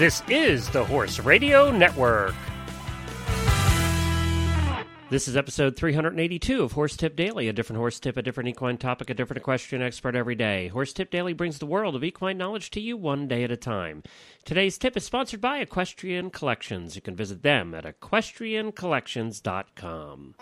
This is the Horse Radio Network. This is episode 382 of Horse Tip Daily, a different horse tip, a different equine topic, a different equestrian expert every day. Horse Tip Daily brings the world of equine knowledge to you one day at a time. Today's tip is sponsored by Equestrian Collections. You can visit them at equestriancollections.com.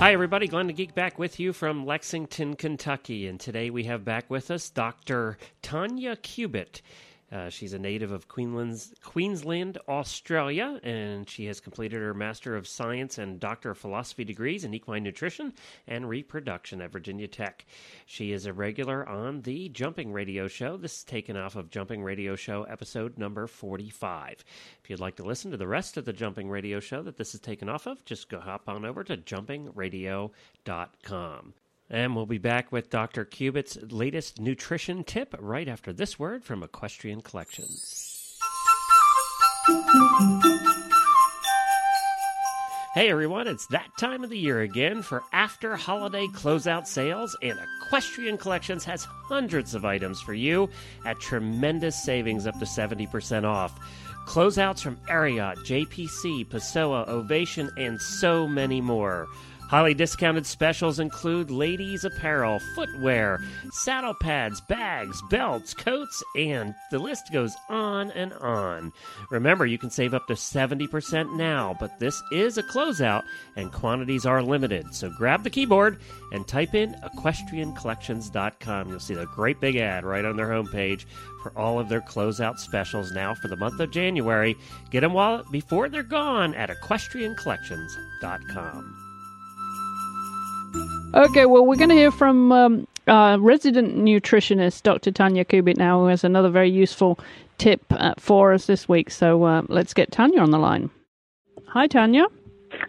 Hi, everybody. Glenn the Geek back with you from Lexington, Kentucky. And today we have back with us Dr. Tanya Cubitt. Uh, she's a native of Queensland, Queensland, Australia, and she has completed her Master of Science and Doctor of Philosophy degrees in equine nutrition and reproduction at Virginia Tech. She is a regular on the Jumping Radio Show. This is taken off of Jumping Radio Show episode number 45. If you'd like to listen to the rest of the Jumping Radio Show that this is taken off of, just go hop on over to jumpingradio.com. And we'll be back with Dr. Cubitt's latest nutrition tip right after this word from Equestrian Collections. Hey everyone, it's that time of the year again for after holiday closeout sales, and Equestrian Collections has hundreds of items for you at tremendous savings up to 70% off. Closeouts from Ariat, JPC, Pessoa, Ovation, and so many more. Highly discounted specials include ladies' apparel, footwear, saddle pads, bags, belts, coats, and the list goes on and on. Remember, you can save up to 70% now, but this is a closeout and quantities are limited. So grab the keyboard and type in equestriancollections.com. You'll see the great big ad right on their homepage for all of their closeout specials now for the month of January. Get them while before they're gone at equestriancollections.com. Okay, well, we're going to hear from um, uh, resident nutritionist Dr. Tanya Cubitt now, who has another very useful tip uh, for us this week. So uh, let's get Tanya on the line. Hi, Tanya.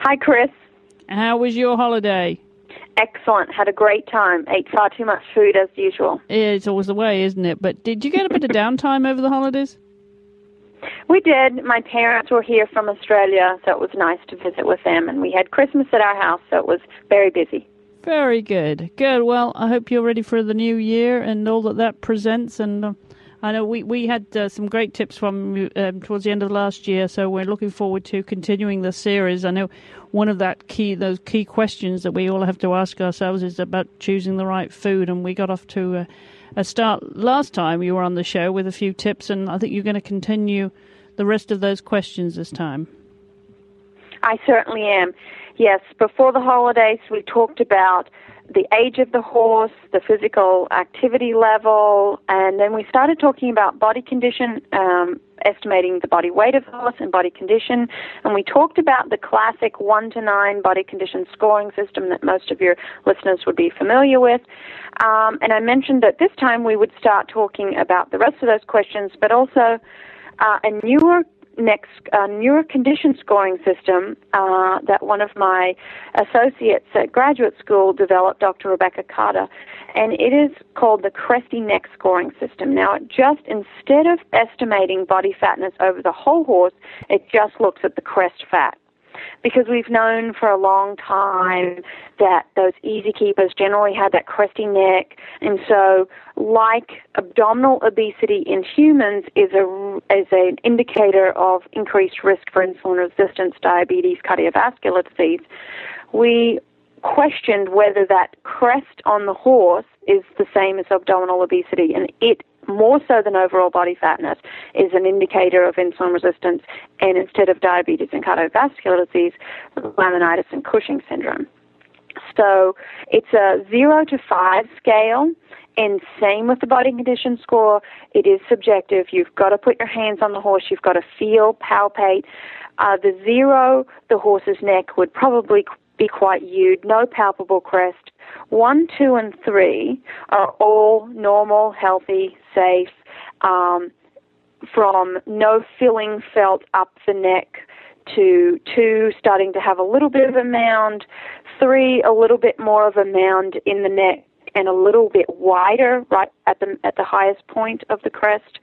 Hi, Chris. How was your holiday? Excellent. Had a great time. Ate far too much food as usual. It's always the way, isn't it? But did you get a bit of downtime over the holidays? We did. My parents were here from Australia, so it was nice to visit with them. And we had Christmas at our house, so it was very busy. Very good. Good. Well, I hope you're ready for the new year and all that that presents. And uh, I know we, we had uh, some great tips from you um, towards the end of last year, so we're looking forward to continuing the series. I know one of that key those key questions that we all have to ask ourselves is about choosing the right food, and we got off to a, a start last time you were on the show with a few tips, and I think you're going to continue the rest of those questions this time. I certainly am. Yes, before the holidays, we talked about the age of the horse, the physical activity level, and then we started talking about body condition, um, estimating the body weight of the horse and body condition. And we talked about the classic 1 to 9 body condition scoring system that most of your listeners would be familiar with. Um, and I mentioned that this time we would start talking about the rest of those questions, but also uh, a newer next uh, newer condition scoring system uh, that one of my associates at graduate school developed, Dr. Rebecca Carter, and it is called the Cresty Neck scoring system. Now, it just instead of estimating body fatness over the whole horse, it just looks at the crest fat because we've known for a long time that those easy keepers generally had that cresty neck, and so like abdominal obesity in humans is a is an indicator of increased risk for insulin resistance, diabetes, cardiovascular disease. We questioned whether that crest on the horse is the same as abdominal obesity, and it more so than overall body fatness, is an indicator of insulin resistance, and instead of diabetes and cardiovascular disease, laminitis and Cushing syndrome. So it's a zero to five scale, and same with the body condition score. It is subjective. You've got to put your hands on the horse. You've got to feel, palpate. Uh, the zero, the horse's neck would probably be quite huge, no palpable crest. One, two, and three are all normal, healthy, safe, um, from no filling felt up the neck to two starting to have a little bit of a mound, three a little bit more of a mound in the neck and a little bit wider right at the at the highest point of the crest.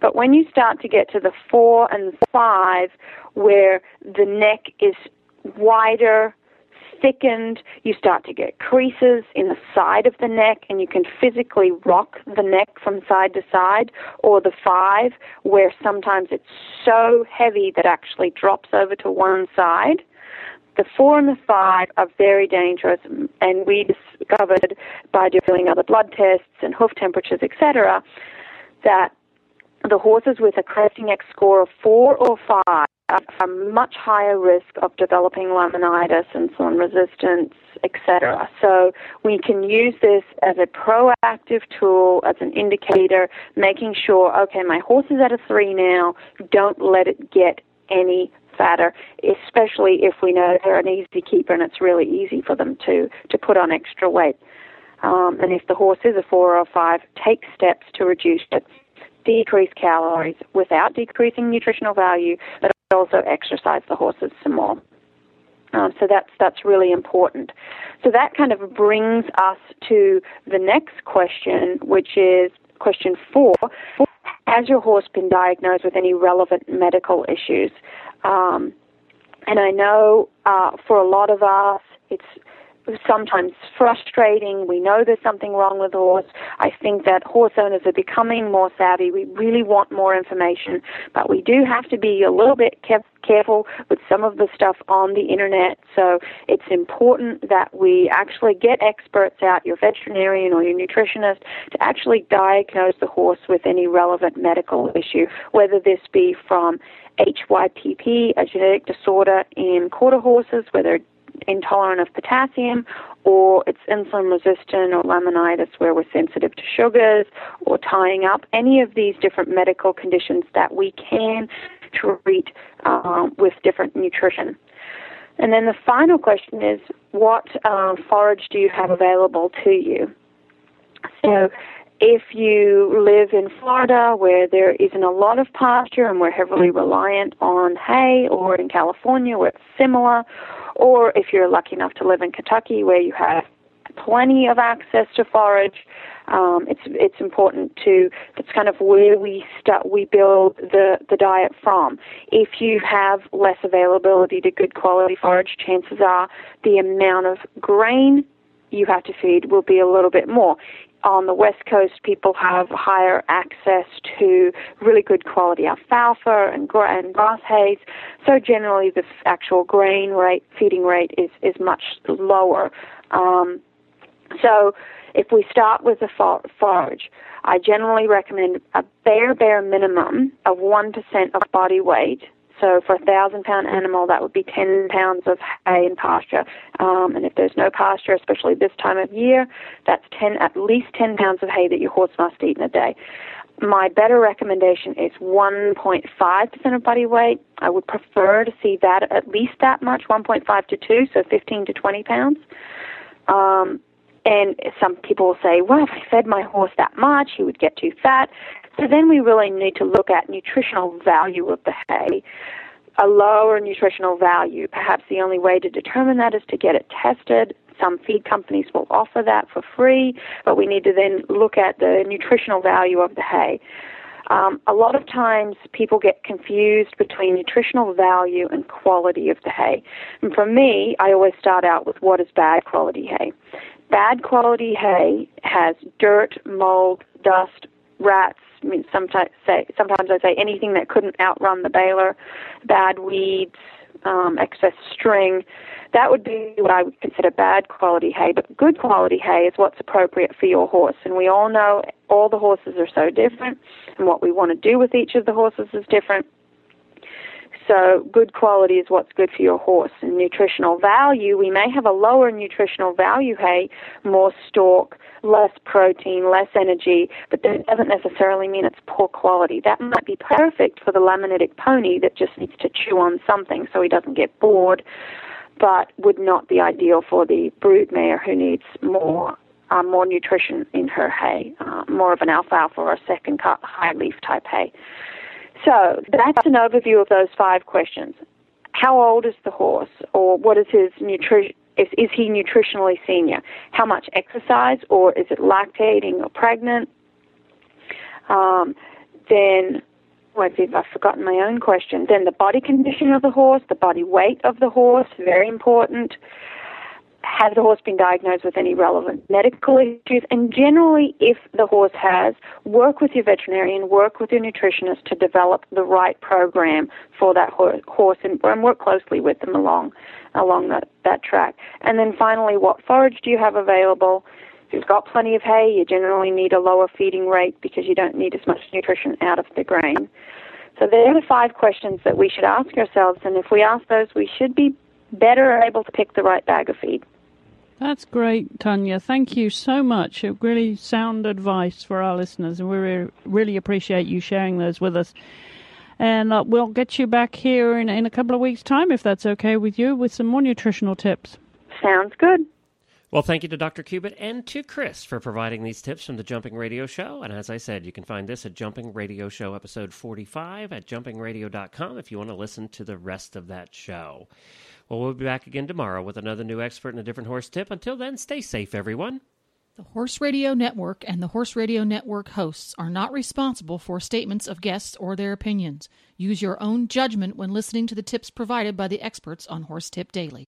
But when you start to get to the four and five, where the neck is wider, thickened, you start to get creases in the side of the neck, and you can physically rock the neck from side to side, or the five, where sometimes it's so heavy that actually drops over to one side. The four and the five are very dangerous, and we discovered by doing other blood tests and hoof temperatures, etc., that the horses with a cresty neck score of four or five are much higher risk of developing laminitis, insulin resistance, etc. So we can use this as a proactive tool, as an indicator, making sure, okay, my horse is at a three now, don't let it get any fatter, especially if we know they're an easy keeper and it's really easy for them to, to put on extra weight. Um, and if the horse is a four or a five, take steps to reduce it. Decrease calories without decreasing nutritional value, but also exercise the horses some more. Um, so that's that's really important. So that kind of brings us to the next question, which is question four: Has your horse been diagnosed with any relevant medical issues? Um, and I know uh, for a lot of us, it's sometimes frustrating. We know there's something wrong with the horse. I think that horse owners are becoming more savvy. We really want more information, but we do have to be a little bit careful with some of the stuff on the internet. So it's important that we actually get experts out, your veterinarian or your nutritionist, to actually diagnose the horse with any relevant medical issue, whether this be from HYPP, a genetic disorder in quarter horses, whether intolerant of potassium, or it's insulin resistant or laminitis where we're sensitive to sugars, or tying up, any of these different medical conditions that we can treat um, with different nutrition. And then the final question is, what uh, forage do you have available to you? So if you live in Florida where there isn't a lot of pasture and we're heavily reliant on hay, or in California where it's similar, or if you're lucky enough to live in Kentucky where you have plenty of access to forage, um, it's it's important to that's kind of where we start we build the the diet from. If you have less availability to good quality forage, chances are the amount of grain you have to feed will be a little bit more on the west coast, people have higher access to really good quality alfalfa and, and grass hay. So generally, the actual grain rate, feeding rate, is is much lower. Um, so if we start with the forage, I generally recommend a bare bare minimum of one percent of body weight so for a thousand pound animal, that would be 10 pounds of hay and pasture. Um, and if there's no pasture, especially this time of year, that's 10, at least 10 pounds of hay that your horse must eat in a day. My better recommendation is 1.5% of body weight. I would prefer to see that at least that much, 1.5 to 2, so 15 to 20 pounds. Um, and some people will say, well, if I fed my horse that much, he would get too fat. So then we really need to look at nutritional value of the hay. A lower nutritional value, perhaps the only way to determine that is to get it tested. Some feed companies will offer that for free, but we need to then look at the nutritional value of the hay. Um, a lot of times people get confused between nutritional value and quality of the hay. And for me, I always start out with what is bad quality hay. Bad quality hay has dirt, mold, dust, rats, I mean, sometimes say sometimes I say anything that couldn't outrun the baler, bad weeds, um, excess string. That would be what I would consider bad quality hay. But good quality hay is what's appropriate for your horse. And we all know all the horses are so different, and what we want to do with each of the horses is different. So good quality is what's good for your horse. And nutritional value, we may have a lower nutritional value hay, more stalk, less protein, less energy, but that doesn't necessarily mean it's poor quality. That might be perfect for the laminitic pony that just needs to chew on something so he doesn't get bored, but would not be ideal for the broodmare who needs more uh, more nutrition in her hay, uh, more of an alfalfa or a second cut high leaf type hay. So that's an overview of those five questions. How old is the horse, or what is his nutrition? Is, is he nutritionally senior? How much exercise, or is it lactating or pregnant? Um, then, wait, I've forgotten my own question. Then the body condition of the horse, the body weight of the horse, very important. Has the horse been diagnosed with any relevant medical issues? And generally, if the horse has, work with your veterinarian, work with your nutritionist to develop the right program for that horse and, work closely with them along along that, that track. And then finally, what forage do you have available? If you've got plenty of hay, you generally need a lower feeding rate because you don't need as much nutrition out of the grain. So there are the five questions that we should ask ourselves, and if we ask those, we should be better able to pick the right bag of feed. That's great, Tanya. Thank you so much. Really sound advice for our listeners, and we really appreciate you sharing those with us. And uh, we'll get you back here in, in a couple of weeks' time, if that's okay with you, with some more nutritional tips. Sounds good. Well, thank you to Dr. Cubitt and to Chris for providing these tips from the Jumping Radio Show. And as I said, you can find this at Jumping Radio Show episode 45 at jumpingradio.com if you want to listen to the rest of that show. Well, we'll be back again tomorrow with another new expert and a different horse tip. Until then, stay safe, everyone. The Horse Radio Network and the Horse Radio Network hosts are not responsible for statements of guests or their opinions. Use your own judgment when listening to the tips provided by the experts on Horse Tip Daily.